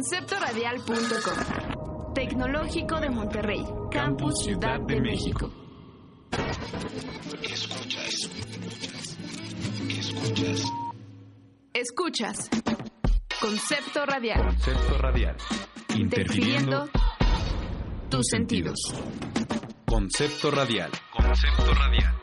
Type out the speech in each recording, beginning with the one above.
Conceptoradial.com Tecnológico de Monterrey, Campus Ciudad de México. Escuchas. Escuchas. Escuchas. Concepto radial. Concepto radial. Interfiriendo tus sentidos. Concepto radial. Concepto radial.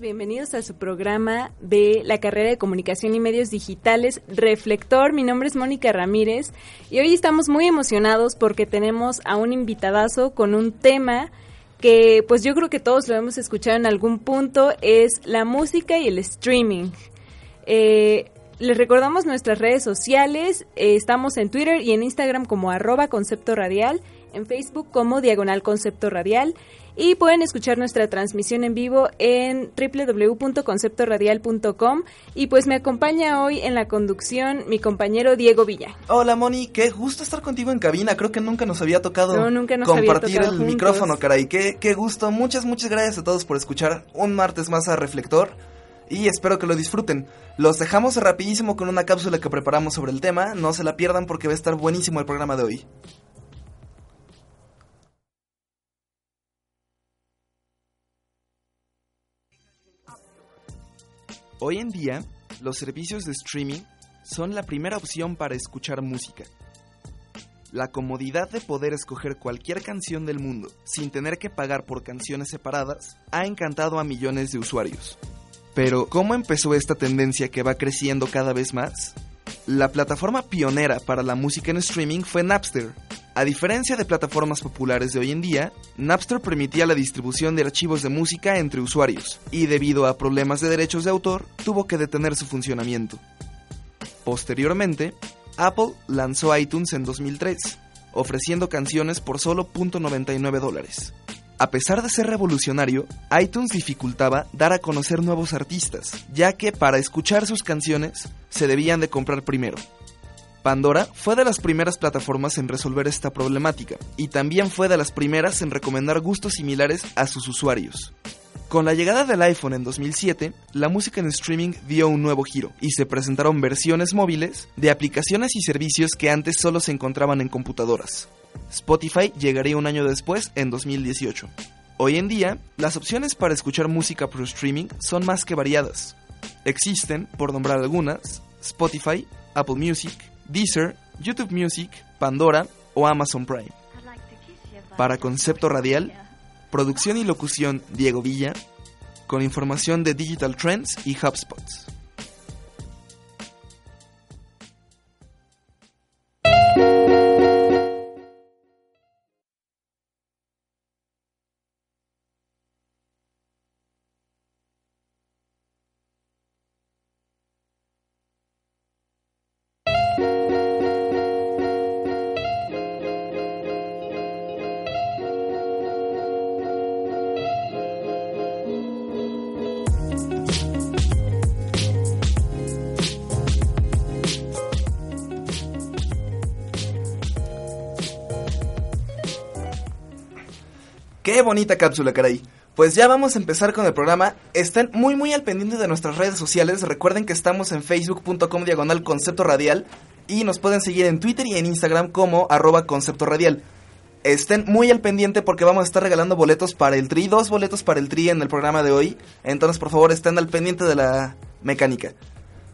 Bienvenidos a su programa de la carrera de comunicación y medios digitales Reflector. Mi nombre es Mónica Ramírez y hoy estamos muy emocionados porque tenemos a un invitadazo con un tema que pues yo creo que todos lo hemos escuchado en algún punto, es la música y el streaming. Eh, les recordamos nuestras redes sociales, eh, estamos en Twitter y en Instagram como arroba concepto radial, en Facebook como diagonal concepto radial y pueden escuchar nuestra transmisión en vivo en www.conceptoradial.com y pues me acompaña hoy en la conducción mi compañero Diego Villa. Hola Moni, qué gusto estar contigo en cabina, creo que nunca nos había tocado compartir el micrófono, caray, qué, qué gusto, muchas, muchas gracias a todos por escuchar un martes más a Reflector. Y espero que lo disfruten. Los dejamos rapidísimo con una cápsula que preparamos sobre el tema, no se la pierdan porque va a estar buenísimo el programa de hoy. Hoy en día, los servicios de streaming son la primera opción para escuchar música. La comodidad de poder escoger cualquier canción del mundo sin tener que pagar por canciones separadas ha encantado a millones de usuarios. Pero, ¿cómo empezó esta tendencia que va creciendo cada vez más? La plataforma pionera para la música en streaming fue Napster, a diferencia de plataformas populares de hoy en día, Napster permitía la distribución de archivos de música entre usuarios, y debido a problemas de derechos de autor, tuvo que detener su funcionamiento. Posteriormente, Apple lanzó iTunes en 2003, ofreciendo canciones por solo .99 dólares. A pesar de ser revolucionario, iTunes dificultaba dar a conocer nuevos artistas, ya que para escuchar sus canciones se debían de comprar primero, Pandora fue de las primeras plataformas en resolver esta problemática y también fue de las primeras en recomendar gustos similares a sus usuarios. Con la llegada del iPhone en 2007, la música en streaming dio un nuevo giro y se presentaron versiones móviles de aplicaciones y servicios que antes solo se encontraban en computadoras. Spotify llegaría un año después, en 2018. Hoy en día, las opciones para escuchar música por streaming son más que variadas. Existen, por nombrar algunas, Spotify, Apple Music, Deezer, YouTube Music, Pandora o Amazon Prime. Para Concepto Radial, producción y locución Diego Villa, con información de Digital Trends y HubSpots. Bonita cápsula, caray. Pues ya vamos a empezar con el programa. Estén muy muy al pendiente de nuestras redes sociales. Recuerden que estamos en facebook.com diagonal concepto radial y nos pueden seguir en Twitter y en Instagram como arroba concepto radial. Estén muy al pendiente porque vamos a estar regalando boletos para el tri, dos boletos para el tri en el programa de hoy. Entonces por favor estén al pendiente de la mecánica.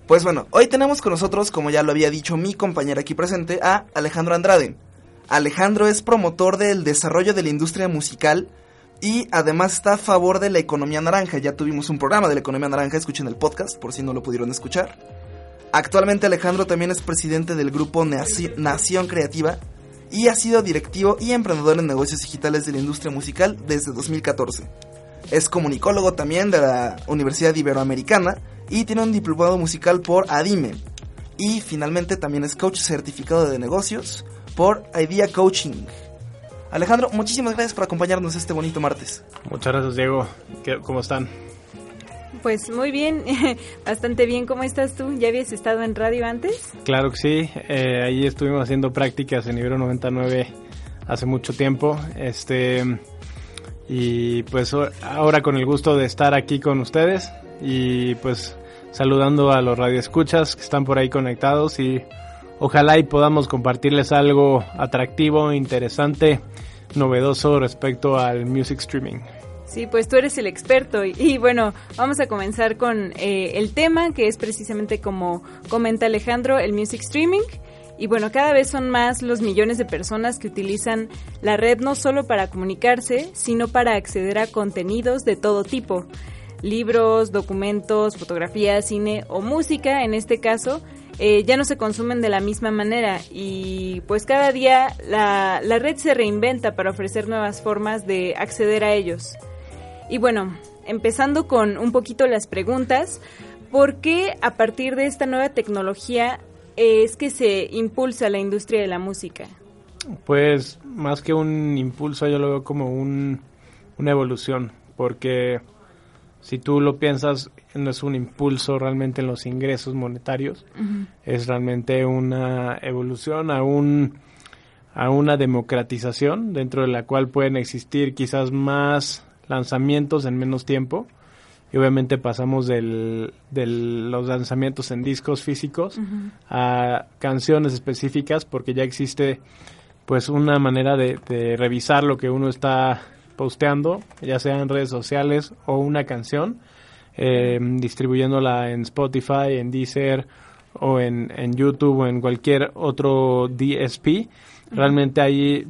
Pues bueno, hoy tenemos con nosotros, como ya lo había dicho mi compañera aquí presente, a Alejandro Andrade. Alejandro es promotor del desarrollo de la industria musical y además está a favor de la economía naranja. Ya tuvimos un programa de la economía naranja, escuchen el podcast por si no lo pudieron escuchar. Actualmente Alejandro también es presidente del grupo Nación Creativa y ha sido directivo y emprendedor en negocios digitales de la industria musical desde 2014. Es comunicólogo también de la Universidad Iberoamericana y tiene un diplomado musical por ADIME. Y finalmente también es coach certificado de negocios por Idea Coaching. Alejandro, muchísimas gracias por acompañarnos este bonito martes. Muchas gracias, Diego. ¿Cómo están? Pues muy bien, bastante bien. ¿Cómo estás tú? ¿Ya habías estado en radio antes? Claro que sí. Eh, ahí estuvimos haciendo prácticas en Ibero 99 hace mucho tiempo. Este y pues ahora con el gusto de estar aquí con ustedes y pues saludando a los radioescuchas que están por ahí conectados y ojalá y podamos compartirles algo atractivo, interesante, novedoso respecto al music streaming. Sí, pues tú eres el experto y, bueno, vamos a comenzar con eh, el tema que es precisamente como comenta Alejandro, el music streaming. Y bueno, cada vez son más los millones de personas que utilizan la red no solo para comunicarse, sino para acceder a contenidos de todo tipo libros, documentos, fotografías, cine o música, en este caso, eh, ya no se consumen de la misma manera y pues cada día la, la red se reinventa para ofrecer nuevas formas de acceder a ellos. Y bueno, empezando con un poquito las preguntas, ¿por qué a partir de esta nueva tecnología es que se impulsa la industria de la música? Pues más que un impulso, yo lo veo como un, una evolución, porque si tú lo piensas, no es un impulso realmente en los ingresos monetarios, es realmente una evolución a un a una democratización dentro de la cual pueden existir quizás más lanzamientos en menos tiempo. Y obviamente pasamos del, de los lanzamientos en discos físicos a canciones específicas porque ya existe pues una manera de, de revisar lo que uno está posteando, ya sea en redes sociales o una canción, eh, distribuyéndola en Spotify, en Deezer o en, en YouTube o en cualquier otro DSP. Realmente ahí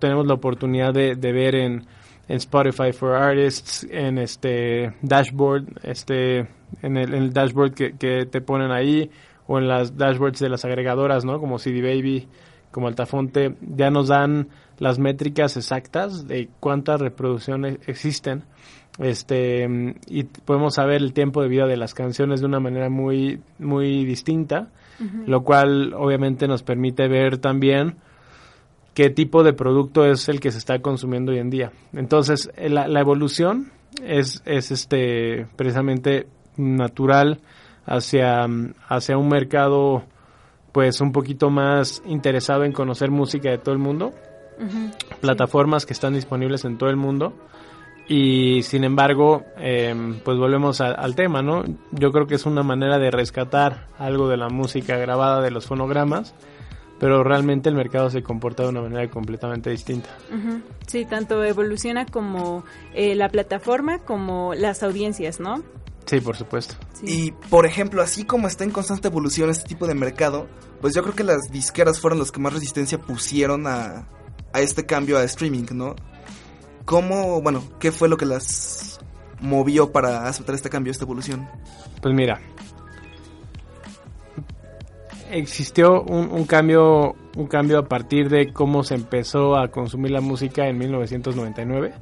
tenemos la oportunidad de, de ver en, en, Spotify for Artists, en este dashboard, este, en el, en el dashboard que, que, te ponen ahí, o en las dashboards de las agregadoras, ¿no? Como CD Baby, como Altafonte, ya nos dan las métricas exactas de cuántas reproducciones existen este y podemos saber el tiempo de vida de las canciones de una manera muy muy distinta lo cual obviamente nos permite ver también qué tipo de producto es el que se está consumiendo hoy en día entonces la, la evolución es, es este precisamente natural hacia hacia un mercado pues un poquito más interesado en conocer música de todo el mundo plataformas que están disponibles en todo el mundo. Y sin embargo, em, pues volvemos al tema, ¿no? Yo creo que es una manera de rescatar algo de la música grabada de los fonogramas, pero realmente el mercado se comporta de una manera completamente distinta. Sí, tanto evoluciona como eh, la plataforma como las audiencias, ¿no? Sí, por supuesto. Y por ejemplo, así como está en constante evolución este tipo de mercado, pues yo creo que las disqueras fueron las que más resistencia pusieron a, a este cambio a streaming, ¿no? ¿Cómo, bueno, qué fue lo que las movió para aceptar este cambio, esta evolución? Pues mira, existió un, cambio un cambio a partir de cómo se empezó a consumir la música en 1999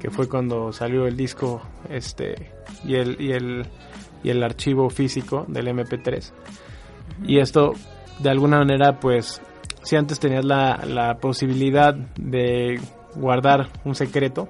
que fue cuando salió el disco este y el y el y el archivo físico del MP3 y esto de alguna manera pues si antes tenías la, la posibilidad de guardar un secreto,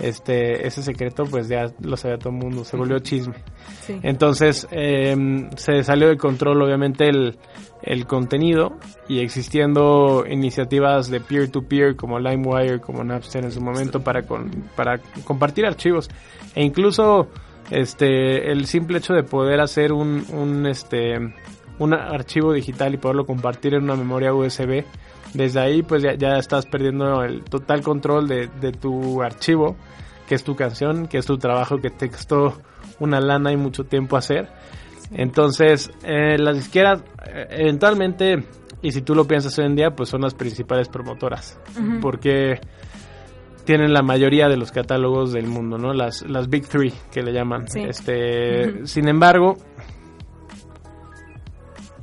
este ese secreto pues ya lo sabía todo el mundo, se volvió chisme. Sí. Entonces eh, se salió de control obviamente el, el contenido y existiendo iniciativas de peer-to-peer como LimeWire, como Napster en su momento para, con, para compartir archivos. E incluso este el simple hecho de poder hacer un, un este un archivo digital y poderlo compartir en una memoria USB desde ahí pues ya, ya estás perdiendo el total control de, de, tu archivo que es tu canción que es tu trabajo que te costó una lana y mucho tiempo hacer entonces eh, las disqueras eh, eventualmente y si tú lo piensas hoy en día pues son las principales promotoras uh -huh. porque tienen la mayoría de los catálogos del mundo, ¿no? Las, las Big Three que le llaman. Sí. Este, uh -huh. Sin embargo,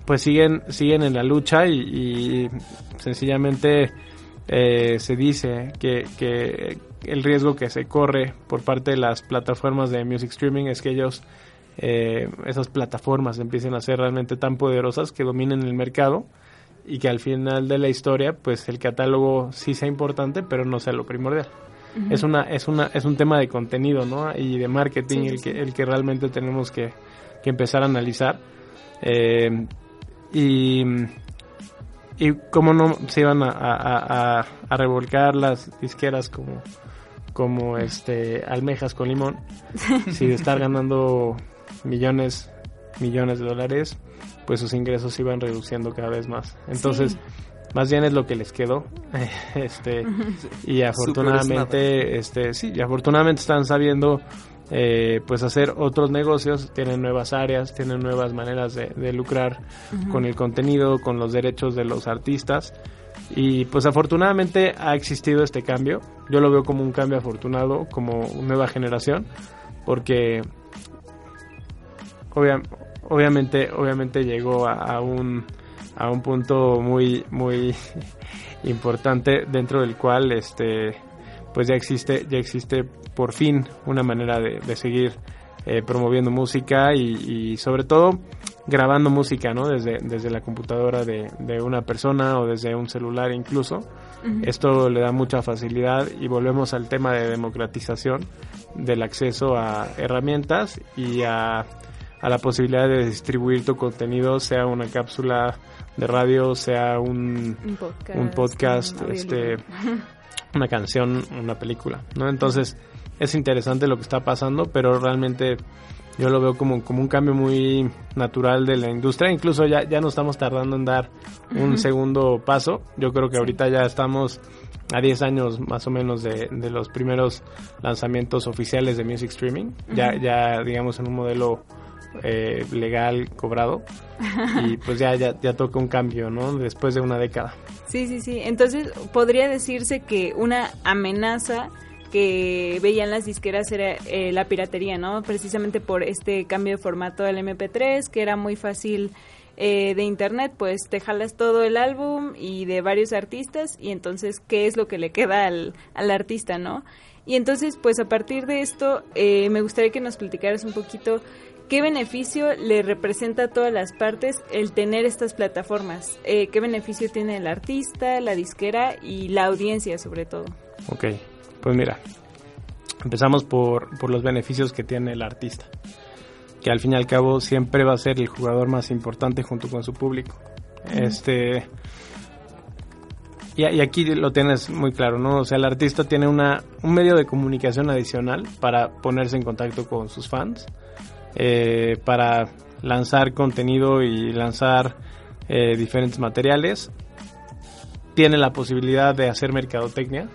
pues siguen, siguen en la lucha y, y sencillamente eh, se dice que, que, el riesgo que se corre por parte de las plataformas de music streaming es que ellos, eh, esas plataformas empiecen a ser realmente tan poderosas que dominen el mercado y que al final de la historia pues el catálogo sí sea importante pero no sea lo primordial. Uh -huh. Es una es una es un tema de contenido, ¿no? Y de marketing sí, el que el que realmente tenemos que, que empezar a analizar. Eh, y y cómo no se iban a, a, a, a, revolcar las disqueras como como este almejas con limón si de estar ganando millones millones de dólares pues sus ingresos se iban reduciendo cada vez más. Entonces sí. más bien es lo que les quedó este y afortunadamente este sí y afortunadamente están sabiendo eh, pues hacer otros negocios, tienen nuevas áreas, tienen nuevas maneras de, de lucrar uh -huh. con el contenido, con los derechos de los artistas y pues afortunadamente ha existido este cambio, yo lo veo como un cambio afortunado, como nueva generación, porque obvia, obviamente, obviamente llegó a, a, un a un punto muy muy importante dentro del cual este pues ya existe ya existe por fin una manera de, de seguir eh, promoviendo música y, y, sobre todo grabando música, ¿no? Desde, desde la computadora de, de una persona o desde un celular incluso. Uh -huh. Esto le da mucha facilidad y volvemos al tema de democratización del acceso a herramientas y a, a la posibilidad de distribuir tu contenido, sea una cápsula de radio, sea un, un podcast, un podcast este, una canción, una película, ¿no? Entonces es interesante lo que está pasando, pero realmente yo lo veo como, como un cambio muy natural de la industria. Incluso ya, ya no estamos tardando en dar un uh -huh. segundo paso. Yo creo que ahorita ya estamos a 10 años más o menos de, de los primeros lanzamientos oficiales de music streaming. Uh -huh. Ya, ya digamos en un modelo eh, legal cobrado y pues ya, ya, ya toca un cambio, ¿no? Después de una década. Sí, sí, sí. Entonces podría decirse que una amenaza que veían las disqueras era eh, la piratería, ¿no? Precisamente por este cambio de formato del MP3, que era muy fácil eh, de internet, pues te jalas todo el álbum y de varios artistas y entonces, ¿qué es lo que le queda al, al artista, no? Y entonces, pues a partir de esto, eh, me gustaría que nos platicaras un poquito ¿Qué beneficio le representa a todas las partes el tener estas plataformas? Eh, ¿Qué beneficio tiene el artista, la disquera y la audiencia sobre todo? Ok, pues mira, empezamos por, por los beneficios que tiene el artista, que al fin y al cabo siempre va a ser el jugador más importante junto con su público. Mm. Este y, y, aquí lo tienes muy claro, ¿no? O sea, el artista tiene una, un medio de comunicación adicional para ponerse en contacto con sus fans eh, para lanzar contenido y lanzar eh, diferentes materiales. Tiene la posibilidad de hacer mercadotecnia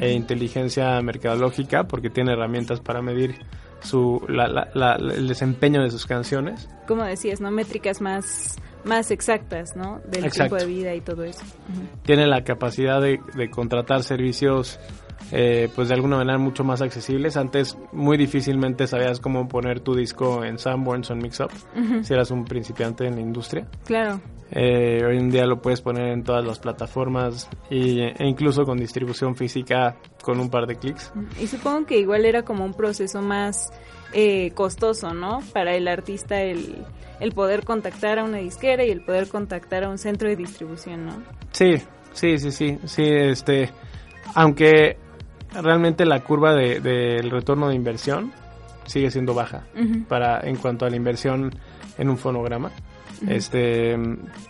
e inteligencia mercadológica porque tiene herramientas para medir su, la, la, la, el desempeño de sus canciones. Como decías, ¿no? Métricas más, más exactas, ¿no? Del Exacto. tiempo de vida y todo eso. Uh -huh. Tiene la capacidad de, de contratar servicios eh, pues de alguna manera mucho más accesibles. Antes muy difícilmente sabías cómo poner tu disco en Sanborns o en Mixup uh -huh. si eras un principiante en la industria. Claro. Eh, hoy en día lo puedes poner en todas las plataformas y, e incluso con distribución física con un par de clics. Y supongo que igual era como un proceso más eh, costoso, ¿no? Para el artista el, el poder contactar a una disquera y el poder contactar a un centro de distribución, ¿no? Sí, sí, sí, sí, sí, este, aunque realmente la curva del de, del retorno de inversión sigue siendo baja para en cuanto a la inversión en un fonograma. Este,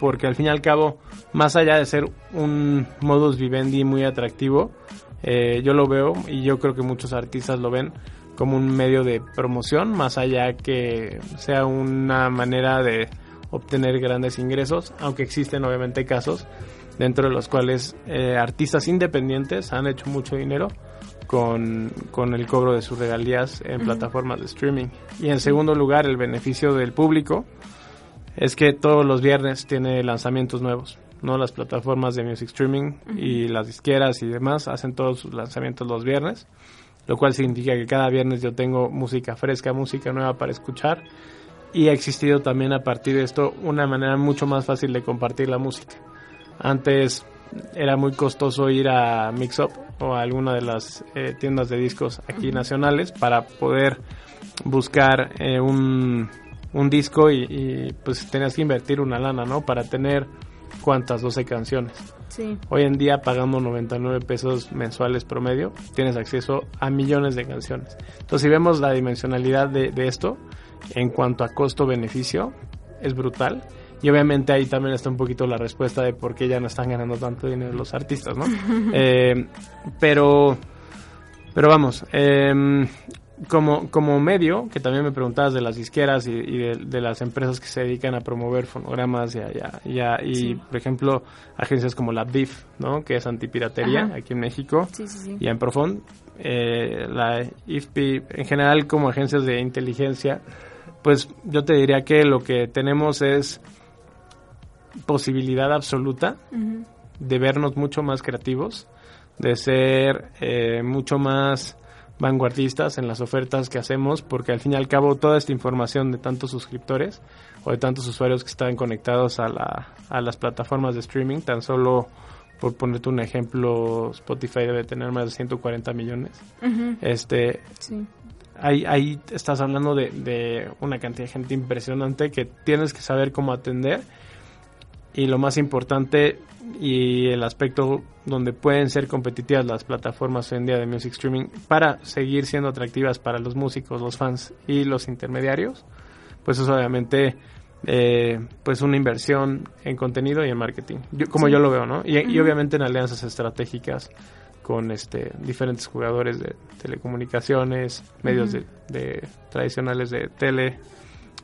porque al fin y al cabo, más allá de ser un modus vivendi muy atractivo, eh, yo lo veo y yo creo que muchos artistas lo ven como un medio de promoción, más allá que sea una manera de obtener grandes ingresos, aunque existen obviamente casos dentro de los cuales eh, artistas independientes han hecho mucho dinero con, con el cobro de sus regalías en plataformas de streaming. Y en segundo lugar, el beneficio del público es que todos los viernes tiene lanzamientos nuevos. ¿no? Las plataformas de music streaming y las disqueras y demás hacen todos sus lanzamientos los viernes, lo cual significa que cada viernes yo tengo música fresca, música nueva para escuchar. Y ha existido también a partir de esto una manera mucho más fácil de compartir la música. Antes era muy costoso ir a Mixup o a alguna de las eh, tiendas de discos aquí nacionales para poder buscar eh, un, un disco y, y, pues tenías que invertir una lana, ¿no? Para tener cuántas, 12 canciones. Sí. Hoy en día pagando 99 pesos mensuales promedio, tienes acceso a millones de canciones. Entonces si vemos la dimensionalidad de, de esto, en cuanto a costo-beneficio, es brutal. Y obviamente ahí también está un poquito la respuesta de por qué ya no están ganando tanto dinero los artistas, ¿no? eh, pero, pero vamos, eh, como, como medio, que también me preguntabas de las disqueras y, y de, de, las empresas que se dedican a promover fonogramas y, y, y sí. por ejemplo, agencias como la DIF, ¿no? Que es antipiratería Ajá. aquí en México. Sí, sí, y en Profond, eh, la IFPI, en general como agencias de inteligencia, pues yo te diría que lo que tenemos es posibilidad absoluta uh -huh. de vernos mucho más creativos, de ser eh, mucho más vanguardistas en las ofertas que hacemos, porque al fin y al cabo toda esta información de tantos suscriptores o de tantos usuarios que están conectados a, la, a las plataformas de streaming, tan solo por ponerte un ejemplo, Spotify debe tener más de 140 millones. Uh -huh. Este, sí. ahí, ahí estás hablando de, de una cantidad de gente impresionante que tienes que saber cómo atender y lo más importante y el aspecto donde pueden ser competitivas las plataformas hoy en día de music streaming para seguir siendo atractivas para los músicos, los fans y los intermediarios, pues es obviamente eh, pues una inversión en contenido y en marketing, yo, como sí. yo lo veo, ¿no? Y, uh -huh. y, obviamente en alianzas estratégicas con este diferentes jugadores de telecomunicaciones, medios uh -huh. de, de tradicionales de tele,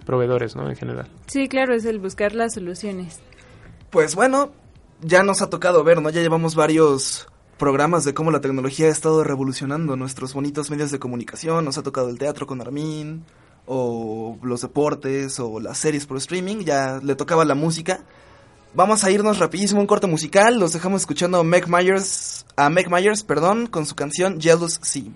proveedores, ¿no? En general. Sí, claro, es el buscar las soluciones. Pues bueno, ya nos ha tocado ver, ¿no? Ya llevamos varios programas de cómo la tecnología ha estado revolucionando nuestros bonitos medios de comunicación. Nos ha tocado el teatro con Armin, o los deportes, o las series por streaming. Ya le tocaba la música. Vamos a irnos rapidísimo un corte musical. Los dejamos escuchando a Meg Myers, a Meg Myers, perdón, con su canción Jealous Sea.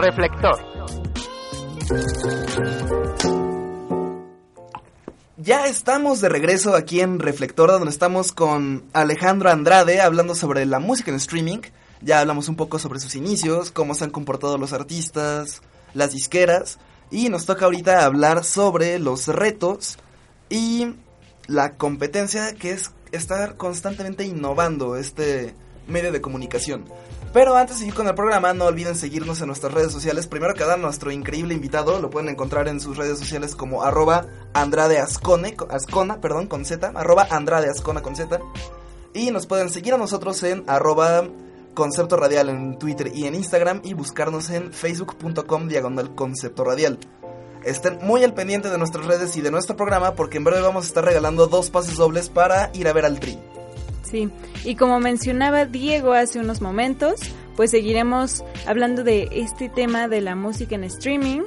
Reflector. Ya estamos de regreso aquí en Reflector, donde estamos con Alejandro Andrade hablando sobre la música en streaming. Ya hablamos un poco sobre sus inicios, cómo se han comportado los artistas, las disqueras. Y nos toca ahorita hablar sobre los retos y la competencia que es estar constantemente innovando este medio de comunicación. Pero antes de seguir con el programa, no olviden seguirnos en nuestras redes sociales. Primero que nada, nuestro increíble invitado lo pueden encontrar en sus redes sociales como arroba Andrade Ascona, perdón, con Z, arroba Andrade Ascona con. Y nos pueden seguir a nosotros en arroba Concepto Radial en Twitter y en Instagram y buscarnos en facebook.com diagonal Radial. Estén muy al pendiente de nuestras redes y de nuestro programa porque en breve vamos a estar regalando dos pases dobles para ir a ver al Tri. Sí, y como mencionaba Diego hace unos momentos, pues seguiremos hablando de este tema de la música en streaming,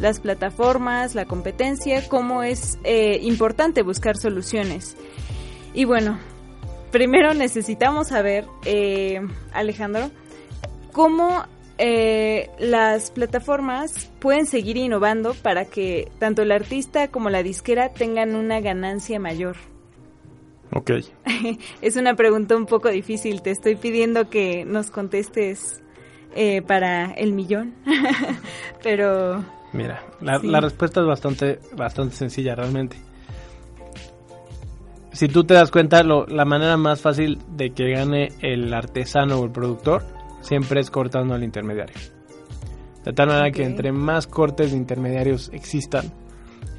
las plataformas, la competencia, cómo es eh, importante buscar soluciones. Y bueno, primero necesitamos saber, eh, Alejandro, cómo eh, las plataformas pueden seguir innovando para que tanto el artista como la disquera tengan una ganancia mayor. Ok. es una pregunta un poco difícil. Te estoy pidiendo que nos contestes eh, para el millón. Pero. Mira, la, Sí. la respuesta es bastante, bastante sencilla realmente. Si tú te das cuenta, lo- la manera más fácil de que gane el artesano o el productor siempre es cortando al intermediario. De tal manera que entre más cortes de intermediarios existan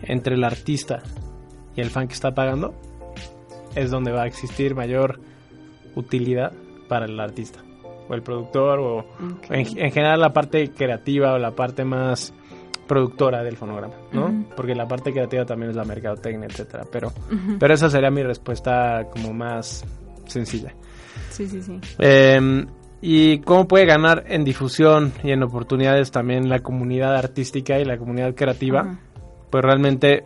entre el artista y el fan que está pagando, es donde va a existir mayor utilidad para el artista o el productor o en, en general la parte creativa o la parte más productora del fonograma, ¿no? Porque la parte creativa también es la mercadotecnia, etcétera, pero pero esa sería mi respuesta como más sencilla. Sí, sí, sí. Eh, y cómo puede ganar en difusión y en oportunidades también la comunidad artística y la comunidad creativa. Pues realmente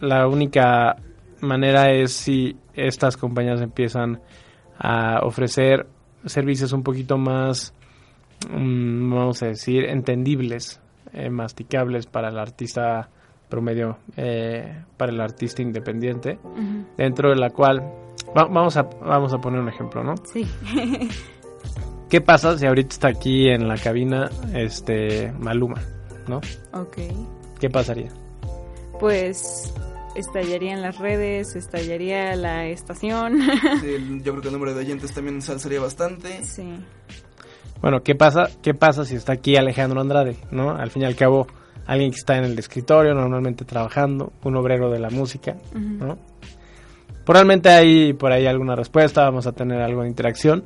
la única manera es si estas compañías empiezan a ofrecer servicios un poquito más, mm, vamos a decir, entendibles, eh, masticables para el artista promedio, eh, para el artista independiente, dentro de la cual va- vamos a vamos a poner un ejemplo, ¿no? Sí. ¿Qué pasa si ahorita está aquí en la cabina este Maluma, ¿no? ok. ¿Qué pasaría? Pues estallaría en las redes, estallaría la estación. Sí, yo creo que el número de oyentes también se alzaría bastante. sí. Bueno, ¿qué pasa? ¿Qué pasa si está aquí Alejandro Andrade, no? Al fin y al cabo, alguien que está en el escritorio, normalmente trabajando, un obrero de la música. ¿no? Probablemente hay por ahí alguna respuesta, vamos a tener algo de interacción.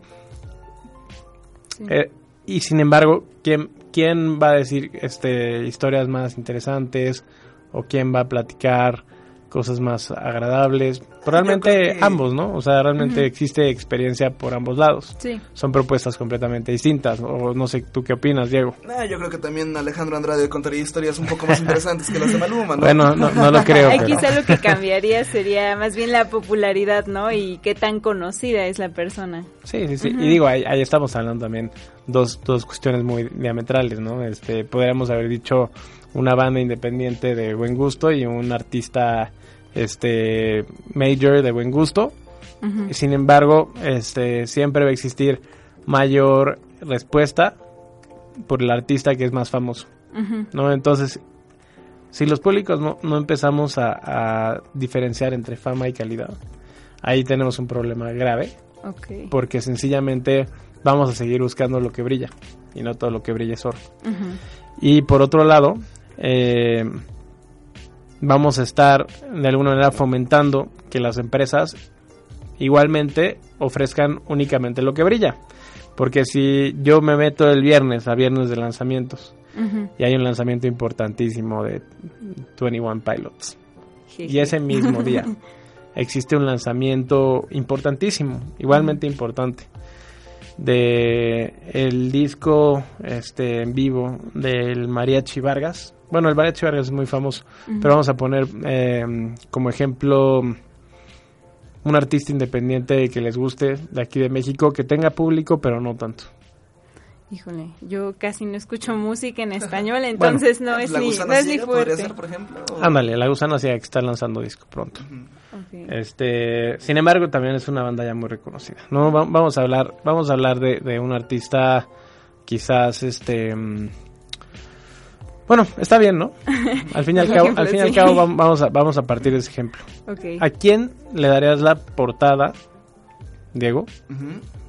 Sí. Eh, y sin embargo, ¿quién, ¿quién va a decir este, historias más interesantes? ¿O quién va a platicar cosas más agradables? Probablemente creo que- ambos, ¿no? O sea, realmente existe experiencia por ambos lados. Sí. Son propuestas completamente distintas. O no sé, ¿tú qué opinas, Diego? Ah, yo creo que también Alejandro Andrade contaría historias un poco más interesantes que las de Maluma, ¿no? Bueno, no, no lo creo. Aquí pero- quizá lo que cambiaría sería más bien la popularidad, ¿no? Y qué tan conocida es la persona. Sí, sí, sí. Y digo, ahí, ahí estamos hablando también dos, dos cuestiones muy diametrales, ¿no? Este, podríamos haber dicho una banda independiente de buen gusto y un artista este major de buen gusto. Sin embargo, este siempre va a existir mayor respuesta por el artista que es más famoso. ¿no? Entonces, si los públicos no, no empezamos a, a diferenciar entre fama y calidad, ahí tenemos un problema grave porque sencillamente vamos a seguir buscando lo que brilla y no todo lo que brilla es oro. Y por otro lado, eh, vamos a estar de alguna manera fomentando que las empresas igualmente ofrezcan únicamente lo que brilla. Porque si yo me meto el viernes a viernes de lanzamientos y hay un lanzamiento importantísimo de 21 Pilots y ese mismo día existe un lanzamiento importantísimo, igualmente importante, de el disco este en vivo del Mariachi Vargas. Bueno, el Mariachi Vargas es muy famoso, pero vamos a poner eh, como ejemplo un artista independiente que les guste de aquí de México, que tenga público, pero no tanto. Híjole, yo casi no escucho música en español, entonces no es La Gusana no es Ciega podría fuerte. ser, por ejemplo. o- Ándale, La Gusana Ciega que está lanzando disco pronto. Este, sin embargo, también es una banda ya muy reconocida. No, Va- vamos a hablar, vamos a hablar de, de un artista, quizás, este, mm, bueno, está bien, ¿no? Al fin y al cabo, al fin y al cabo, vam- vamos a, vamos a partir de ese ejemplo. ¿A quién le darías la portada, Diego?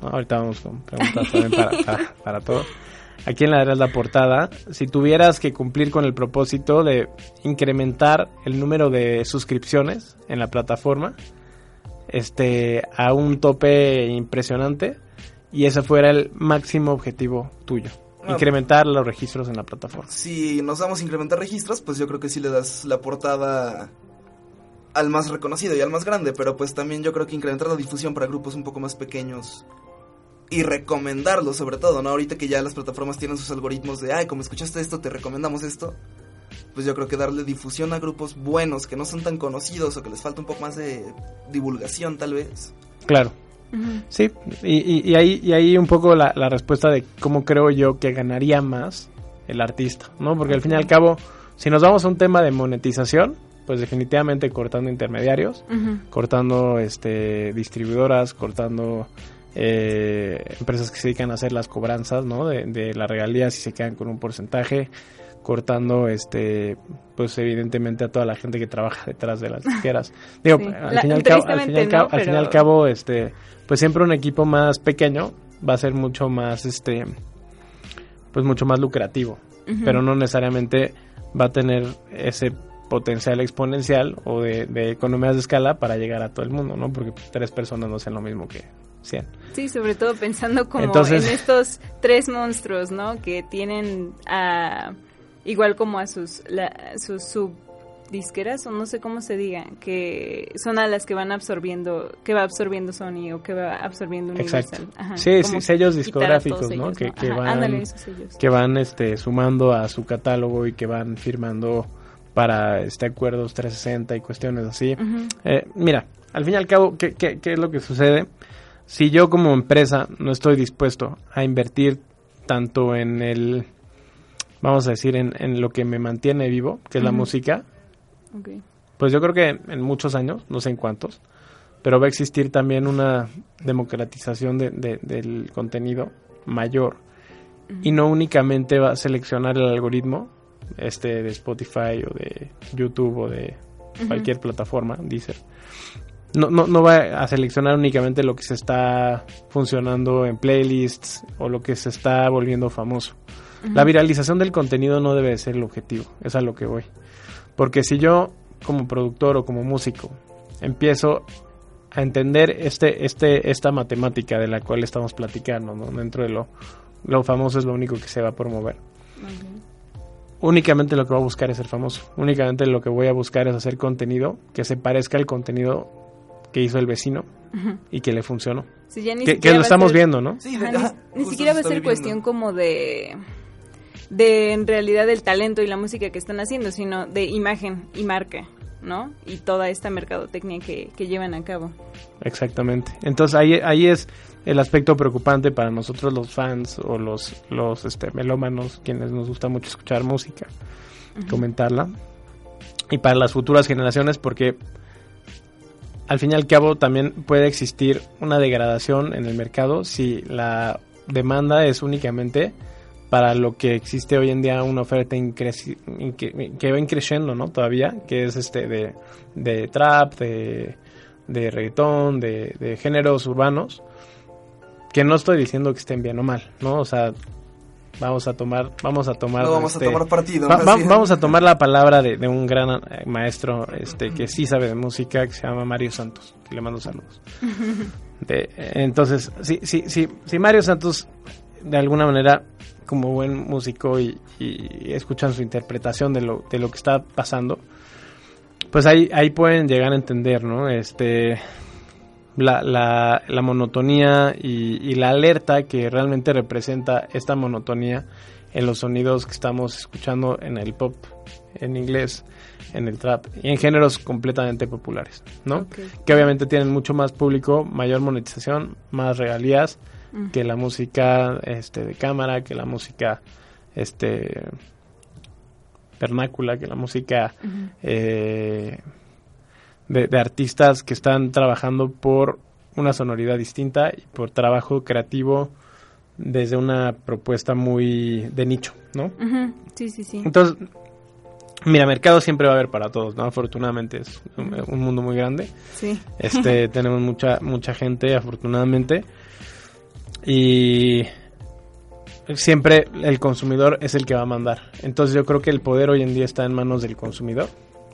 No, ahorita vamos con preguntas también para, para, para todos. ¿A quién le darías la portada si tuvieras que cumplir con el propósito de incrementar el número de suscripciones en la plataforma este a un tope impresionante y ese fuera el máximo objetivo tuyo? Incrementar los registros en la plataforma. Si nos vamos a incrementar registros, pues yo creo que sí le das la portada al más reconocido y al más grande, pero pues también yo creo que incrementar la difusión para grupos un poco más pequeños y recomendarlo sobre todo, ¿no? Ahorita que ya las plataformas tienen sus algoritmos de, ay, como escuchaste esto, te recomendamos esto, pues yo creo que darle difusión a grupos buenos que no son tan conocidos o que les falta un poco más de divulgación tal vez. Claro. Sí, y, y- y ahí, y ahí un poco la, la respuesta de cómo creo yo que ganaría más el artista, ¿no? Porque al fin y al cabo, si nos vamos a un tema de monetización, pues definitivamente cortando intermediarios, cortando este distribuidoras, cortando eh, empresas que se dedican a hacer las cobranzas, ¿no? De, de las regalías y se quedan con un porcentaje, cortando este pues evidentemente a toda la gente que trabaja detrás de las disqueras. Digo, Sí. al, La- fin y al, cabo, al fin y al cabo, no, al fin y al cabo, este pues siempre un equipo más pequeño va a ser mucho más este pues mucho más lucrativo, pero no necesariamente va a tener ese potencial exponencial o de, de economías de escala para llegar a todo el mundo, ¿no? Porque pues, tres personas no hacen lo mismo que 100. Sí, sobre todo pensando como Entonces- en estos tres monstruos, ¿no? Que tienen a igual como a sus la, sus subdisqueras o no sé cómo se diga, que son a las que van absorbiendo, que va absorbiendo Sony o que va absorbiendo Universal. Exacto. Ajá, Sí, sí, sellos discográficos, ¿no? ellos, Que- que Ajá, van- ándale, que van este sumando a su catálogo y que van firmando para este acuerdos 360 y cuestiones así. Eh, mira, al fin y al cabo, ¿qué, qué, qué es lo que sucede? Si yo como empresa no estoy dispuesto a invertir tanto en el, vamos a decir, en, en lo que me mantiene vivo, que es la música, pues yo creo que en muchos años, no sé en cuántos, pero va a existir también una democratización de- de- del contenido mayor. Y no únicamente va a seleccionar el algoritmo este de Spotify o de YouTube o de cualquier plataforma, dice. No, no, no va a seleccionar únicamente lo que se está funcionando en playlists o lo que se está volviendo famoso. La viralización del contenido no debe de ser el objetivo, es a lo que voy. Porque si yo, como productor o como músico, empiezo a entender este, este, esta matemática de la cual estamos platicando, ¿no? dentro de lo, lo famoso es lo único que se va a promover. Únicamente lo que voy a buscar es ser famoso. Únicamente lo que voy a buscar es hacer contenido que se parezca al contenido que hizo el vecino y que le funcionó. Sí, ya ni Que, lo estamos ser- viendo, ¿no? Sí, Ajá, de- ni- siquiera va a se ser cuestión como de de en realidad del talento y la música que están haciendo, sino de imagen y marca, ¿no? Y toda esta mercadotecnia que, que llevan a cabo. Exactamente. Entonces ahí, ahí es el aspecto preocupante para nosotros los fans o los, los este, melómanos, quienes nos gusta mucho escuchar música, comentarla. Y para las futuras generaciones porque al fin y al cabo también puede existir una degradación en el mercado si la demanda es únicamente para lo que existe hoy en día una oferta que va creciendo, ¿no? Todavía, que es este de, de trap, de, de reggaetón, de, de géneros urbanos, que no estoy diciendo que estén bien o mal, ¿no? O sea, vamos a tomar, vamos a tomar, No vamos este, a tomar partido. va- va- vamos a tomar la palabra de, de un gran eh, maestro, este, que sí sabe de música, que se llama Mario Santos, que le mando saludos. De- entonces, si, si, si, si Mario Santos, de alguna manera, como buen músico y, y escuchan su interpretación de lo, de lo que está pasando, pues ahí, ahí pueden llegar a entender, ¿no? Este, la, la, la monotonía y, y la alerta que realmente representa esta monotonía en los sonidos que estamos escuchando en el pop, en inglés, en el trap y en géneros completamente populares, ¿no? Que obviamente tienen mucho más público, mayor monetización, más regalías, que la música este de cámara, que la música este vernácula, que la música eh, de, de artistas que están trabajando por una sonoridad distinta y por trabajo creativo desde una propuesta muy de nicho, ¿no? Sí, sí, sí. Entonces, mira, mercado siempre va a haber para todos, ¿no? Afortunadamente es un, un mundo muy grande. Sí. Este, tenemos mucha mucha gente, afortunadamente. Y siempre el consumidor es el que va a mandar. Entonces yo creo que el poder hoy en día está en manos del consumidor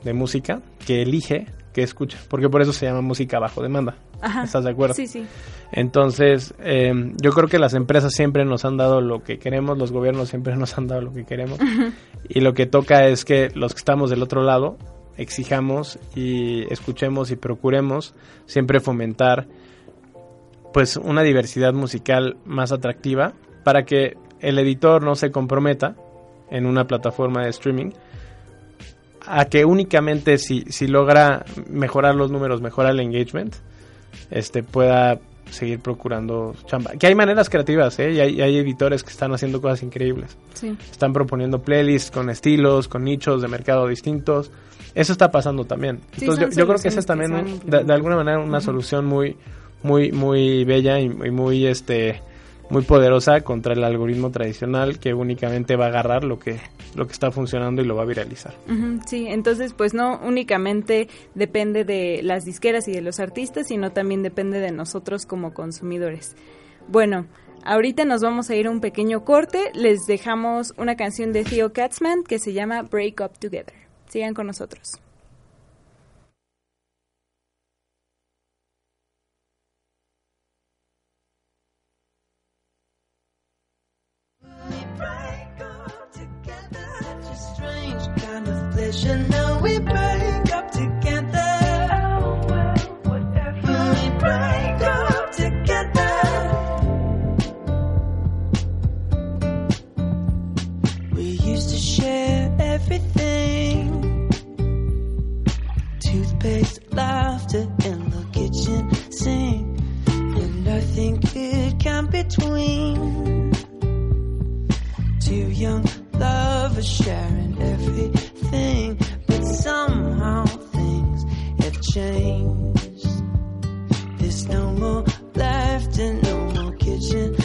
de música que elige que escucha, porque por eso se llama música bajo demanda. Ajá. ¿Estás de acuerdo? Sí, sí. Entonces, eh, yo creo que las empresas siempre nos han dado lo que queremos, los gobiernos siempre nos han dado lo que queremos. Y lo que toca es que los que estamos del otro lado exijamos y escuchemos y procuremos siempre fomentar pues una diversidad musical más atractiva para que el editor no se comprometa en una plataforma de streaming a que únicamente si, si logra mejorar los números, mejorar el engagement, este pueda seguir procurando chamba. Que hay maneras creativas, ¿eh? Y hay, hay editores que están haciendo cosas increíbles. Sí. Están proponiendo playlists con estilos, con nichos de mercado distintos. Eso está pasando también. Sí, Entonces yo, yo creo que esa es también de alguna manera una solución muy muy muy bella y, y muy este muy poderosa contra el algoritmo tradicional que únicamente va a agarrar lo que lo que está funcionando y lo va a viralizar. Sí, entonces pues no únicamente depende de las disqueras y de los artistas, sino también depende de nosotros como consumidores. Bueno, ahorita nos vamos a ir a un pequeño corte, les dejamos una canción de Theo Katzman que se llama Break Up Together. Sigan con nosotros. Between two young lovers sharing everything, but somehow things have changed. There's no more laughter, no more kitchen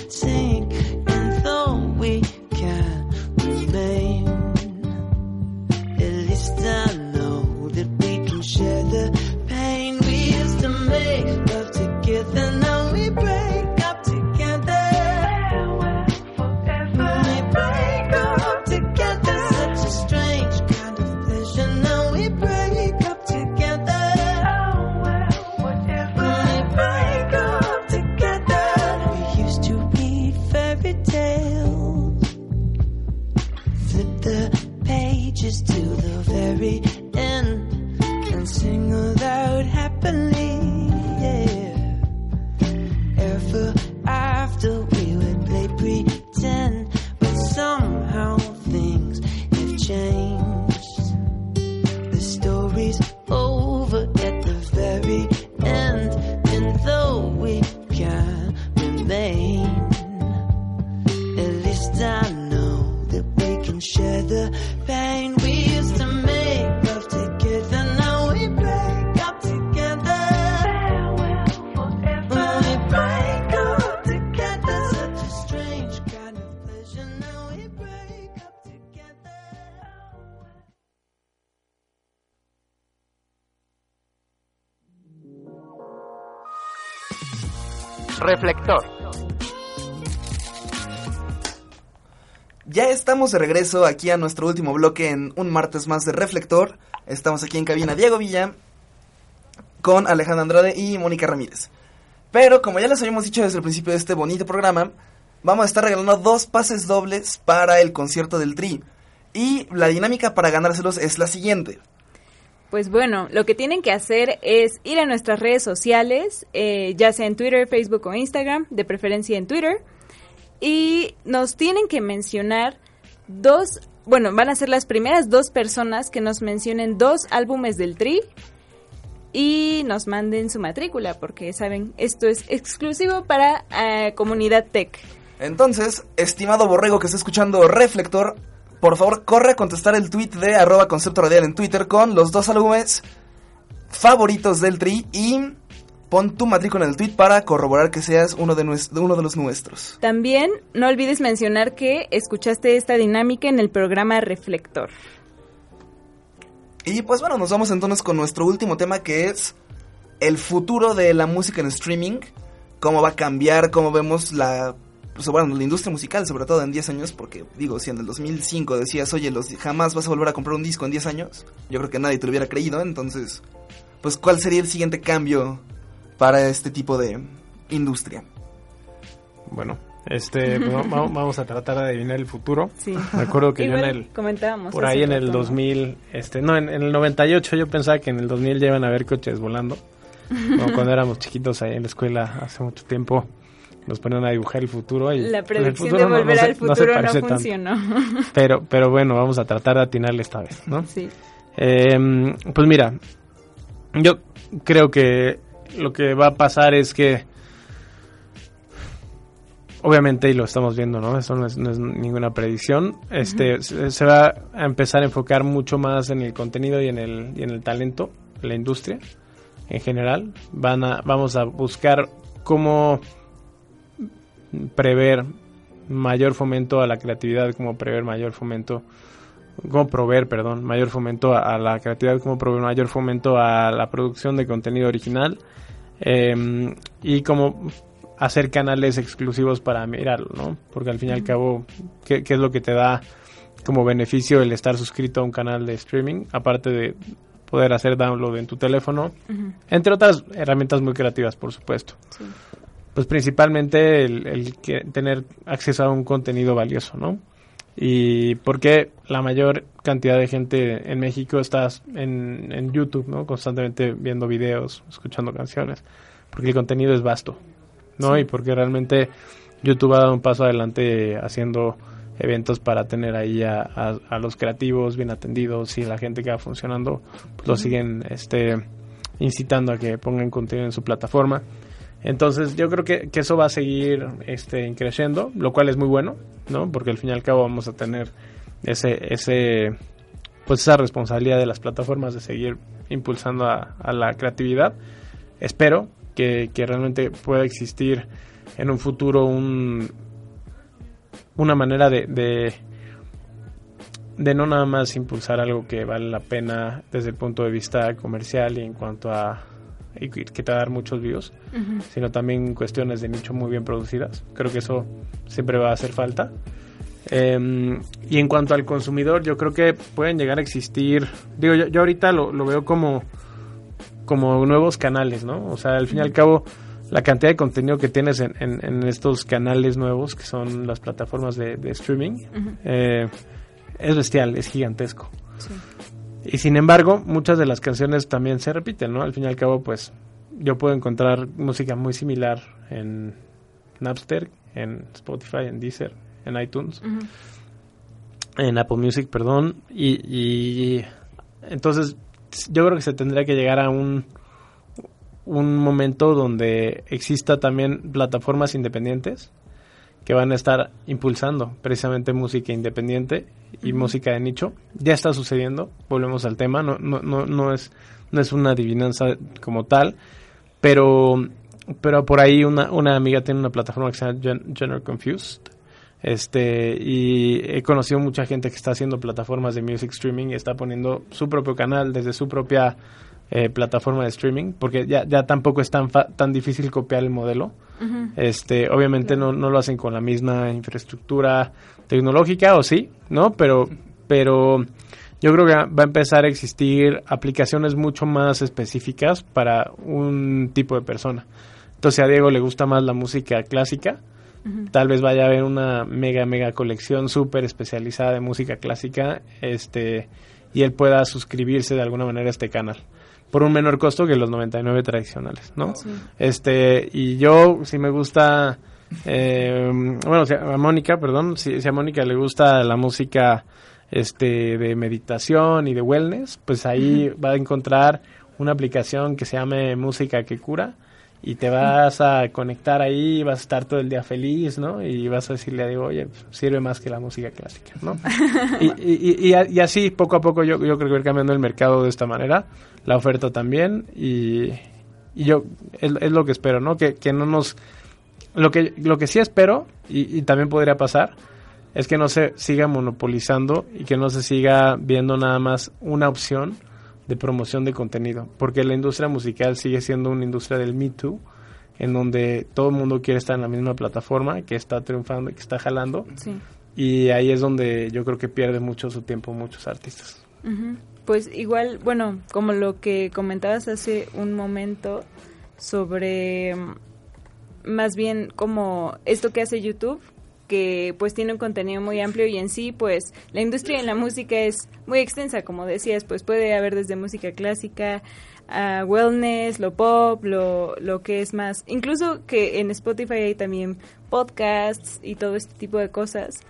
Reflector. Ya estamos de regreso aquí a nuestro último bloque en un martes más de Reflector. Estamos aquí en cabina Diego Villa con Alejandra Andrade y Mónica Ramírez. Pero como ya les habíamos dicho desde el principio de este bonito programa, vamos a estar regalando dos pases dobles para el concierto del Tri. Y la dinámica para ganárselos es la siguiente. Pues bueno, lo que tienen que hacer es ir a nuestras redes sociales, eh, ya sea en Twitter, Facebook o Instagram, de preferencia en Twitter, y nos tienen que mencionar dos, bueno, van a ser las primeras dos personas que nos mencionen dos álbumes del Tri y nos manden su matrícula, porque saben, esto es exclusivo para eh, comunidad tech. Entonces, estimado borrego que está escuchando Reflector, por favor corre a contestar el tweet de arroba concepto radial en Twitter con los dos álbumes favoritos del tri y pon tu matrícula en el tweet para corroborar que seas uno de, uno de los nuestros. También no olvides mencionar que escuchaste esta dinámica en el programa Reflector. Y pues bueno, nos vamos entonces con nuestro último tema que es el futuro de la música en streaming, cómo va a cambiar, cómo vemos la pues, bueno, la industria musical, sobre todo en 10 años, porque digo, si en el 2005 decías, oye, los, jamás vas a volver a comprar un disco en 10 años, yo creo que nadie te lo hubiera creído, entonces, pues, ¿cuál sería el siguiente cambio para este tipo de industria? Bueno, este, pues, va- va- vamos a tratar de adivinar el futuro. Sí. Me acuerdo que yo en Igual el, comentábamos por ahí en el rato, ¿no? 2000, este, no, en, en el 98 yo pensaba que en el 2000 ya iban a haber coches volando. Como cuando éramos chiquitos ahí en la escuela hace mucho tiempo, nos ponían a dibujar el futuro. Y La pues, el predicción futuro de no- no volver al no se futuro no, tanto. funcionó. Pero, pero bueno, vamos a tratar de atinarle esta vez, ¿no? sí. Eh, pues mira, yo creo que lo que va a pasar es que, obviamente, y lo estamos viendo, ¿no? Eso no es, no es ninguna predicción. Este, se, se va a empezar a enfocar mucho más en el contenido y en el, y en el talento, la industria en general. Van a, vamos a buscar cómo prever mayor fomento a la creatividad, cómo prever mayor fomento cómo proveer, perdón, mayor fomento a, a la creatividad, cómo proveer mayor fomento a la producción de contenido original eh, y cómo hacer canales exclusivos para mirarlo, ¿no? Porque al fin y al cabo, ¿qué, qué es lo que te da como beneficio el estar suscrito a un canal de streaming? Aparte de poder hacer download en tu teléfono, entre otras herramientas muy creativas, por supuesto. Sí. Pues principalmente el, el que tener acceso a un contenido valioso, ¿no? Y porque la mayor cantidad de gente en México está en, en YouTube, ¿no? Constantemente viendo videos, escuchando canciones, porque el contenido es vasto, ¿no? Sí. Y porque realmente YouTube ha dado un paso adelante haciendo eventos para tener ahí a, a- a los creativos bien atendidos y la gente que va funcionando, pues lo siguen este, incitando a que pongan contenido en su plataforma. Entonces yo creo que, eso va a seguir este, creciendo, lo cual es muy bueno, ¿no? Porque al fin y al cabo vamos a tener ese, ese, pues esa responsabilidad de las plataformas de seguir impulsando a, la creatividad. Espero que, realmente pueda existir en un futuro un, una manera de, de no nada más impulsar algo que vale la pena desde el punto de vista comercial y en cuanto a y que te va a dar muchos views, sino también cuestiones de nicho muy bien producidas. Creo que eso siempre va a hacer falta. Eh, y en cuanto al consumidor, yo creo que pueden llegar a existir, digo, yo, yo ahorita lo, lo veo como, como nuevos canales, ¿no? O sea, al fin y al cabo, la cantidad de contenido que tienes en, en- en estos canales nuevos, que son las plataformas de, de streaming, eh, es bestial, es gigantesco. Sí. Y sin embargo, muchas de las canciones también se repiten, ¿no? Al fin y al cabo, pues yo puedo encontrar música muy similar en Napster, en Spotify, en Deezer, en iTunes, en Apple Music, perdón. Y, y entonces yo creo que se tendría que llegar a un, un momento donde exista también plataformas independientes que van a estar impulsando precisamente música independiente y música de nicho. Ya está sucediendo, volvemos al tema, no, no, no, no es, no es una adivinanza como tal, pero, pero por ahí una, una amiga tiene una plataforma que se llama Gen- Genre Confused. Este, y he conocido mucha gente que está haciendo plataformas de music streaming y está poniendo su propio canal desde su propia eh, plataforma de streaming, porque ya, ya tampoco es tan, fa- tan difícil copiar el modelo. Este, obviamente no, no lo hacen con la misma infraestructura tecnológica, o sí, ¿no? Pero, pero yo creo que va a empezar a existir aplicaciones mucho más específicas para un tipo de persona. Entonces, si a Diego le gusta más la música clásica, tal vez vaya a haber una mega, mega colección súper especializada de música clásica, este, y él pueda suscribirse de alguna manera a este canal. Por un menor costo que los 99 tradicionales, ¿no? Sí. Este, y yo, si me gusta, eh, bueno, si a Mónica, perdón, si, si a Mónica le gusta la música este, de meditación y de wellness, pues ahí va a encontrar una aplicación que se llame Música que Cura y te vas a conectar ahí, vas a estar todo el día feliz, ¿no? Y vas a decirle, digo, oye, pues, sirve más que la música clásica, ¿no? y, y, y, y así, poco a poco, yo, yo creo que ir cambiando el mercado de esta manera, la oferta también, y, y yo, es, es, lo que espero, ¿no? Que, que no nos... Lo que, lo que sí espero, y también podría pasar, es que no se siga monopolizando y que no se siga viendo nada más una opción de promoción de contenido, porque la industria musical sigue siendo una industria del Me Too, en donde todo el mundo quiere estar en la misma plataforma, que está triunfando y que está jalando, Sí. y ahí es donde yo creo que pierde mucho su tiempo muchos artistas. Pues igual, bueno, como lo que comentabas hace un momento sobre mm, más bien como esto que hace YouTube, que pues tiene un contenido muy amplio y en sí pues la industria de la música es muy extensa, como decías, pues puede haber desde música clásica a wellness, lo pop, lo, lo que es más, incluso que en Spotify hay también podcasts y todo este tipo de cosas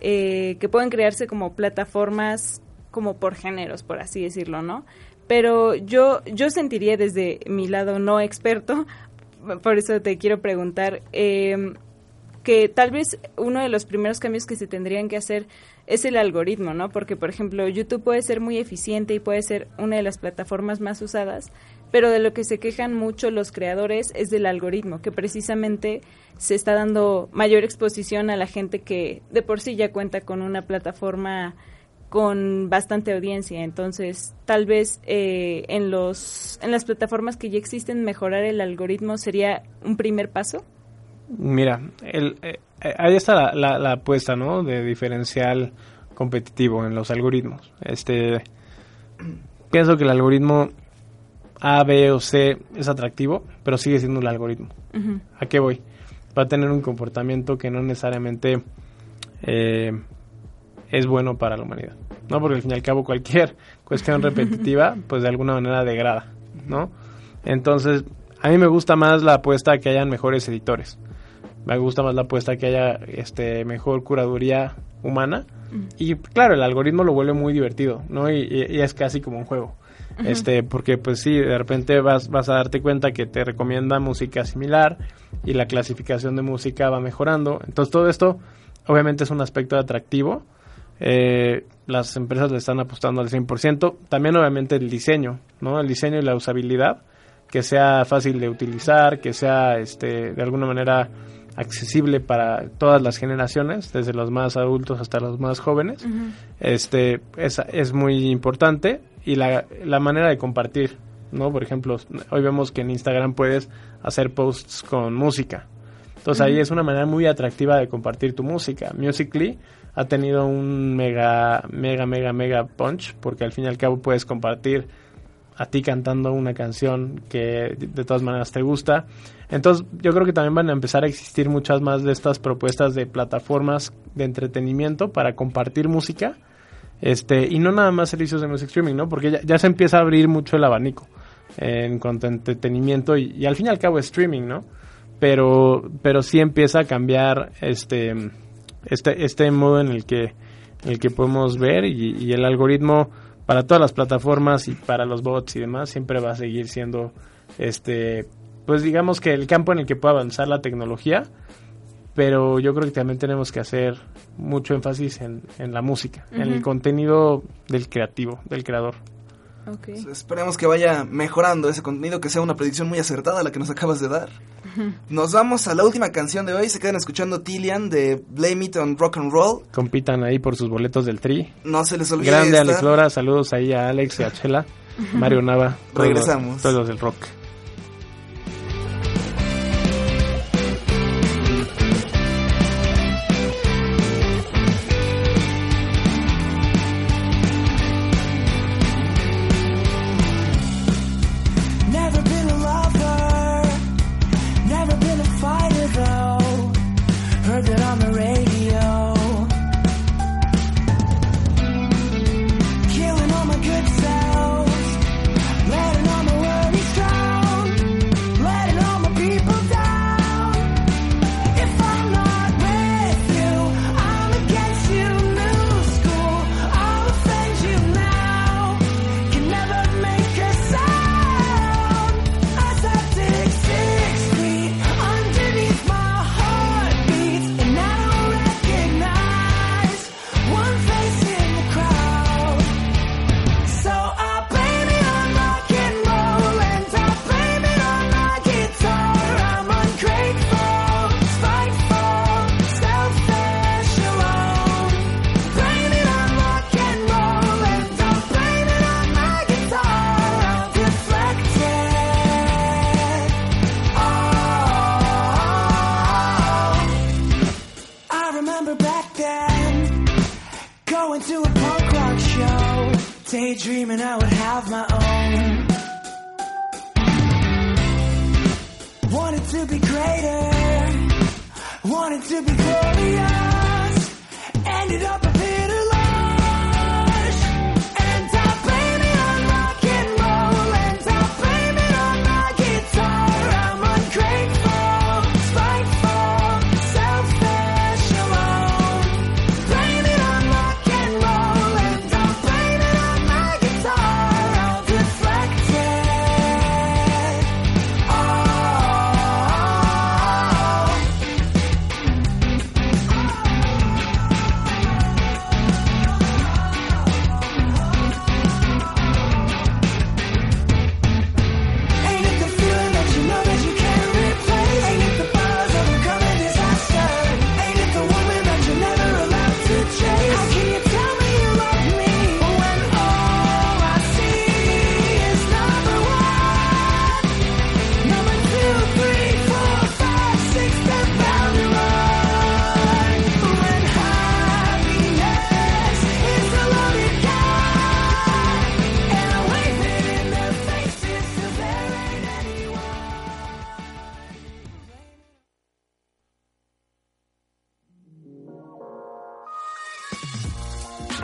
eh, que pueden crearse como plataformas como por géneros, por así decirlo, ¿no? Pero yo, yo sentiría desde mi lado no experto, por eso te quiero preguntar, eh, que tal vez uno de los primeros cambios que se tendrían que hacer es el algoritmo, ¿no? Porque, por ejemplo, YouTube puede ser muy eficiente y puede ser una de las plataformas más usadas, pero de lo que se quejan mucho los creadores es del algoritmo, que precisamente se está dando mayor exposición a la gente que de por sí ya cuenta con una plataforma con bastante audiencia. Entonces, tal vez eh, en, los, en las plataformas que ya existen, mejorar el algoritmo sería un primer paso. Mira, el, eh, ahí está la, la, la, apuesta, ¿no? De diferencial competitivo en los algoritmos. Este, pienso que el algoritmo A, B o C es atractivo, pero sigue siendo un algoritmo. Uh -huh. ¿A qué voy? Va a tener un comportamiento que no necesariamente eh, es bueno para la humanidad, ¿no? Porque al fin y al cabo cualquier cuestión repetitiva, pues de alguna manera degrada, ¿no? Entonces, a mí me gusta más la apuesta a que hayan mejores editores. Me gusta más la apuesta que haya este mejor curaduría humana. Uh -huh. Y claro, el algoritmo lo vuelve muy divertido, ¿no? Y, y, y es casi como un juego. Uh -huh. Este, porque pues sí, de repente vas, vas a darte cuenta que te recomienda música similar y la clasificación de música va mejorando. Entonces todo esto obviamente es un aspecto atractivo. Eh, las empresas le están apostando al 100%. También obviamente el diseño, ¿no? El diseño y la usabilidad que sea fácil de utilizar, que sea este, de alguna manera accesible para todas las generaciones, desde los más adultos hasta los más jóvenes. Uh -huh. Este es, es muy importante y la, la manera de compartir, ¿no? Por ejemplo, hoy vemos que en Instagram puedes hacer posts con música. Entonces uh -huh. ahí es una manera muy atractiva de compartir tu música. Musically ha tenido un mega, mega, mega, mega punch porque al fin y al cabo puedes compartir a ti cantando una canción que de todas maneras te gusta. Entonces yo creo que también van a empezar a existir muchas más de estas propuestas de plataformas de entretenimiento para compartir música. Este, y no nada más servicios de music streaming, ¿no? Porque ya, se empieza a abrir mucho el abanico en cuanto a entretenimiento y, y, al fin y al cabo streaming, ¿no? Pero, pero sí empieza a cambiar este, este, este modo en el que, en el que podemos ver y, y el algoritmo para todas las plataformas y para los bots y demás siempre va a seguir siendo este pues digamos que el campo en el que puede avanzar la tecnología pero yo creo que también tenemos que hacer mucho énfasis en, en la música uh -huh. en el contenido del creativo del creador okay. esperemos que vaya mejorando ese contenido que sea una predicción muy acertada la que nos acabas de dar. Nos vamos a la última canción de hoy. Se quedan escuchando Tillian de Blame It on Rock and Roll. Compitan ahí por sus boletos del tri. No se les olvide grande Alex Lora saludos ahí a Alex y a Chela Mario Nava regresamos. todos del rock wanted to be glorious, ended up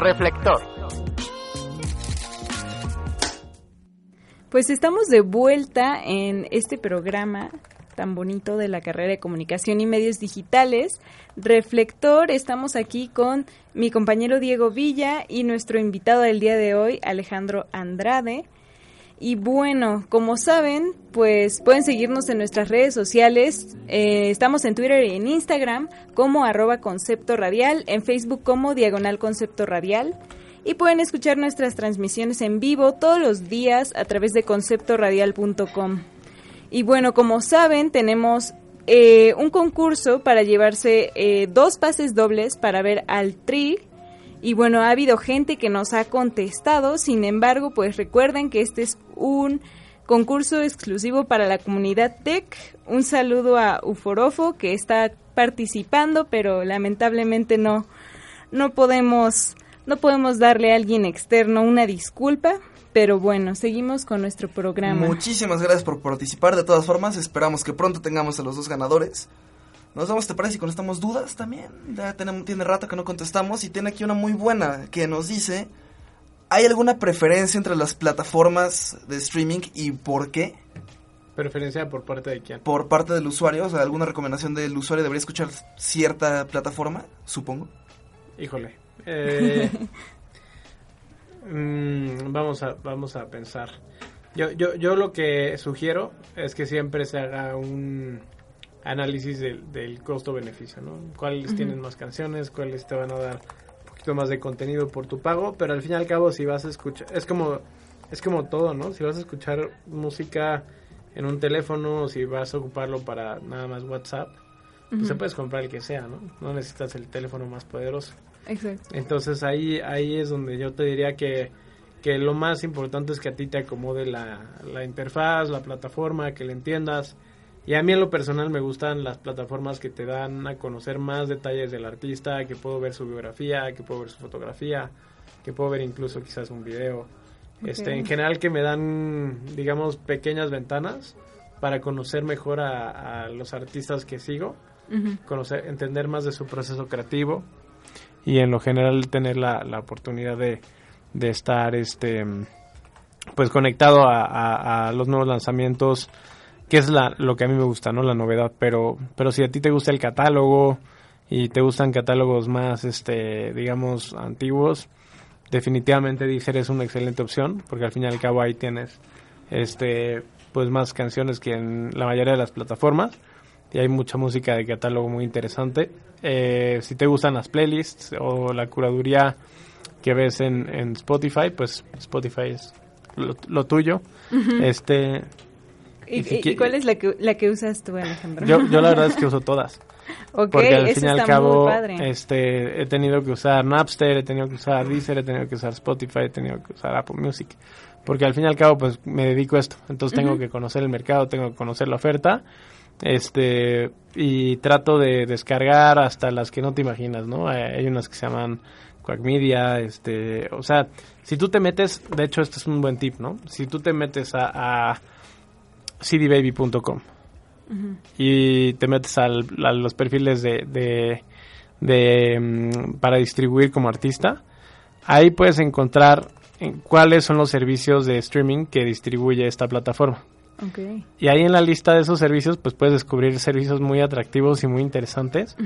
Reflector. Pues estamos de vuelta en este programa tan bonito de la carrera de comunicación y medios digitales. Reflector, estamos aquí con mi compañero Diego Villa y nuestro invitado del día de hoy, Alejandro Andrade. Y bueno, como saben, pues pueden seguirnos en nuestras redes sociales. Eh, estamos en Twitter y en Instagram como arroba concepto radial, en Facebook como diagonal concepto radial. Y pueden escuchar nuestras transmisiones en vivo todos los días a través de conceptoradial.com. Y bueno, como saben, tenemos eh, un concurso para llevarse eh, dos pases dobles para ver al Tri. Y bueno, ha habido gente que nos ha contestado, sin embargo, pues recuerden que este es un concurso exclusivo para la comunidad tech. Un saludo a Uforofo que está participando, pero lamentablemente no, no podemos, no podemos darle a alguien externo una disculpa. Pero bueno, seguimos con nuestro programa. Muchísimas gracias por participar. De todas formas, esperamos que pronto tengamos a los dos ganadores. Nos vamos, ¿te parece? Si contestamos dudas también. Ya tenemos, tiene rato que no contestamos y tiene aquí una muy buena que nos dice, ¿hay alguna preferencia entre las plataformas de streaming y por qué? ¿Preferencia por parte de quién? Por parte del usuario, o sea, alguna recomendación del usuario debería escuchar cierta plataforma, supongo. Híjole. Eh, mm, vamos, a, vamos a pensar. Yo, yo, yo lo que sugiero es que siempre se haga un análisis del, del costo-beneficio, ¿no? ¿Cuáles Ujú. tienen más canciones? ¿Cuáles te van a dar un poquito más de contenido por tu pago? Pero al fin y al cabo, si vas a escuchar... Es como, es como todo, ¿no? Si vas a escuchar música en un teléfono o si vas a ocuparlo para nada más WhatsApp, pues Ujú. te puedes comprar el que sea, ¿no? No necesitas el teléfono más poderoso. Exacto. Entonces ahí, ahí es donde yo te diría que, que lo más importante es que a ti te acomode la, la interfaz, la plataforma, que le entiendas. Y a mí en lo personal me gustan las plataformas que te dan a conocer más detalles del artista, que puedo ver su biografía, que puedo ver su fotografía, que puedo ver incluso quizás un video. Este, en general que me dan, digamos, pequeñas ventanas para conocer mejor a, a los artistas que sigo conocer, entender más de su proceso creativo y en lo general tener la, la oportunidad de, de estar este pues conectado a, a- a los nuevos lanzamientos que es la, lo que a mí me gusta no la novedad pero pero si a ti te gusta el catálogo y te gustan catálogos más este digamos antiguos definitivamente Deezer es una excelente opción porque al fin y al cabo ahí tienes este pues más canciones que en la mayoría de las plataformas y hay mucha música de catálogo muy interesante. Eh, si te gustan las playlists o la curaduría que ves en, en Spotify, pues Spotify es lo, lo tuyo. Este, ¿Y, si cuál es la que, la que usas tú, Alejandro? yo, yo la verdad es que uso todas. Porque al fin y al cabo este he tenido que usar Napster, he tenido que usar Deezer, he tenido que usar Spotify, he tenido que usar Apple Music. Porque al fin y al cabo pues me dedico a esto. Entonces tengo que conocer el mercado, tengo que conocer la oferta este y trato de descargar hasta las que no te imaginas, ¿no? Hay, hay unas que se llaman Quack Media, este, o sea, si tú te metes, de hecho este es un buen tip, ¿no? Si tú te metes a, a cdbaby.com y te metes al- a los perfiles de, de, de, mm, para distribuir como artista, ahí puedes encontrar en cuáles son los servicios de streaming que distribuye esta plataforma. Y ahí en la lista de esos servicios, pues puedes descubrir servicios muy atractivos y muy interesantes,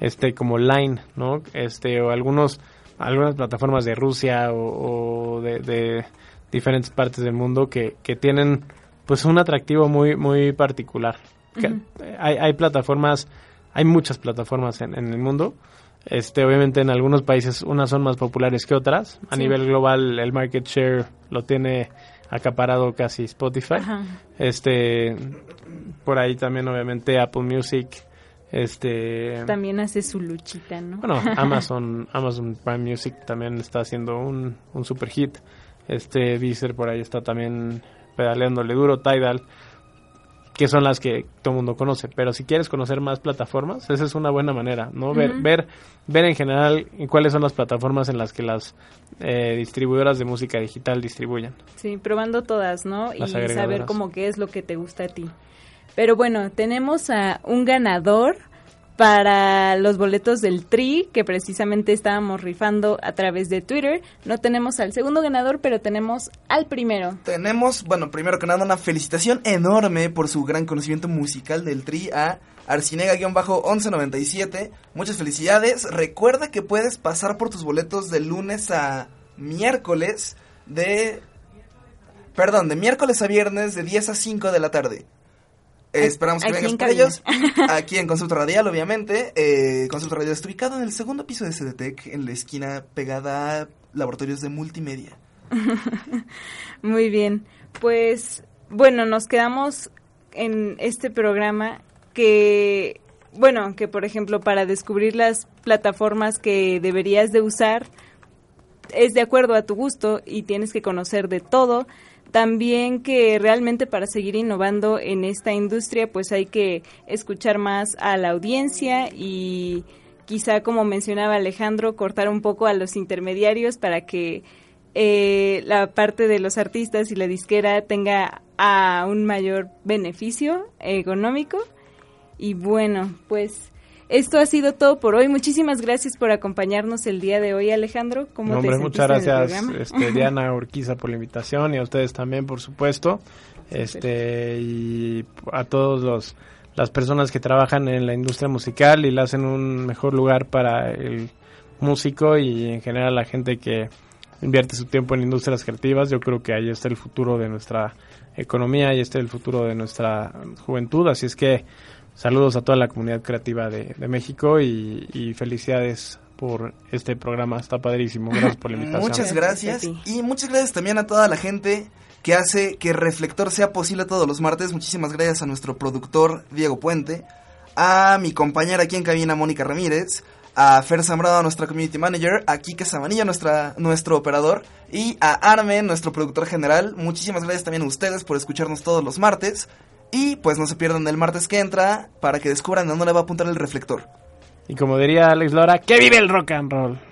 este, como Line, ¿no? Este, o algunos, algunas plataformas de Rusia o, o de, de diferentes partes del mundo que, que tienen, pues, un atractivo muy, muy particular. Que- hay, hay plataformas, hay muchas plataformas en, en el mundo. Este, obviamente en algunos países unas son más populares que otras. A Sí. nivel global el market share lo tiene acaparado casi Spotify. Ajá. Este, por ahí también obviamente Apple Music, este, También hace su luchita, ¿no? bueno, Amazon, Amazon Prime Music también está haciendo un, un super hit. Este, Deezer por ahí está también pedaleándole duro, Tidal, que son las que todo el mundo conoce. Pero si quieres conocer más plataformas, esa es una buena manera, ¿no? Ver, ver, ver en general cuáles son las plataformas en las que las eh, distribuidoras de música digital distribuyen. Sí, probando todas, ¿no? Y saber como qué es lo que te gusta a ti. Pero bueno, tenemos a un ganador para los boletos del Tri, que precisamente estábamos rifando a través de Twitter. No tenemos al segundo ganador, pero tenemos al primero. Tenemos, bueno, primero que nada, una felicitación enorme por su gran conocimiento musical del Tri a Arcinega-1197. Muchas felicidades. Recuerda que puedes pasar por tus boletos de lunes a miércoles de... Perdón, de miércoles a viernes de 10 a 5 de la tarde. Eh, esperamos que vengas en por cabina. ellos. Aquí en Consulta Radial, obviamente. Eh, Consulta Radial está ubicado en el segundo piso de CDTEC, en la esquina pegada a Laboratorios de Multimedia. Muy bien. Pues bueno, nos quedamos en este programa que, bueno, que por ejemplo para descubrir las plataformas que deberías de usar es de acuerdo a tu gusto y tienes que conocer de todo. También que realmente para seguir innovando en esta industria pues hay que escuchar más a la audiencia y quizá como mencionaba Alejandro cortar un poco a los intermediarios para que eh, la parte de los artistas y la disquera tenga a un mayor beneficio económico. Y bueno, pues esto ha sido todo por hoy. Muchísimas gracias por acompañarnos el día de hoy, Alejandro. ¿Cómo te muchas gracias este, Diana Urquiza por la invitación y a ustedes también por supuesto. Este y a todos los las personas que trabajan en la industria musical y la hacen un mejor lugar para el músico y en general la gente que invierte su tiempo en industrias creativas. Yo creo que ahí está el futuro de nuestra economía y está el futuro de nuestra juventud. Así es que saludos a toda la comunidad creativa de, de México y, y felicidades por este programa, está padrísimo, gracias por la invitación. Muchas Gracias Y muchas gracias también a toda la gente que hace que Reflector sea posible todos los martes. Muchísimas gracias a nuestro productor Diego Puente, a mi compañera aquí en cabina Mónica Ramírez, a Fer Zambrano, nuestra community manager, a Kike Sabanilla, nuestra, nuestro operador, y a Armen, nuestro productor general. Muchísimas gracias también a ustedes por escucharnos todos los martes. Y pues no se pierdan el martes que entra para que descubran de dónde le va a apuntar el reflector. Y como diría Alex Lora, ¡que vive el rock and roll!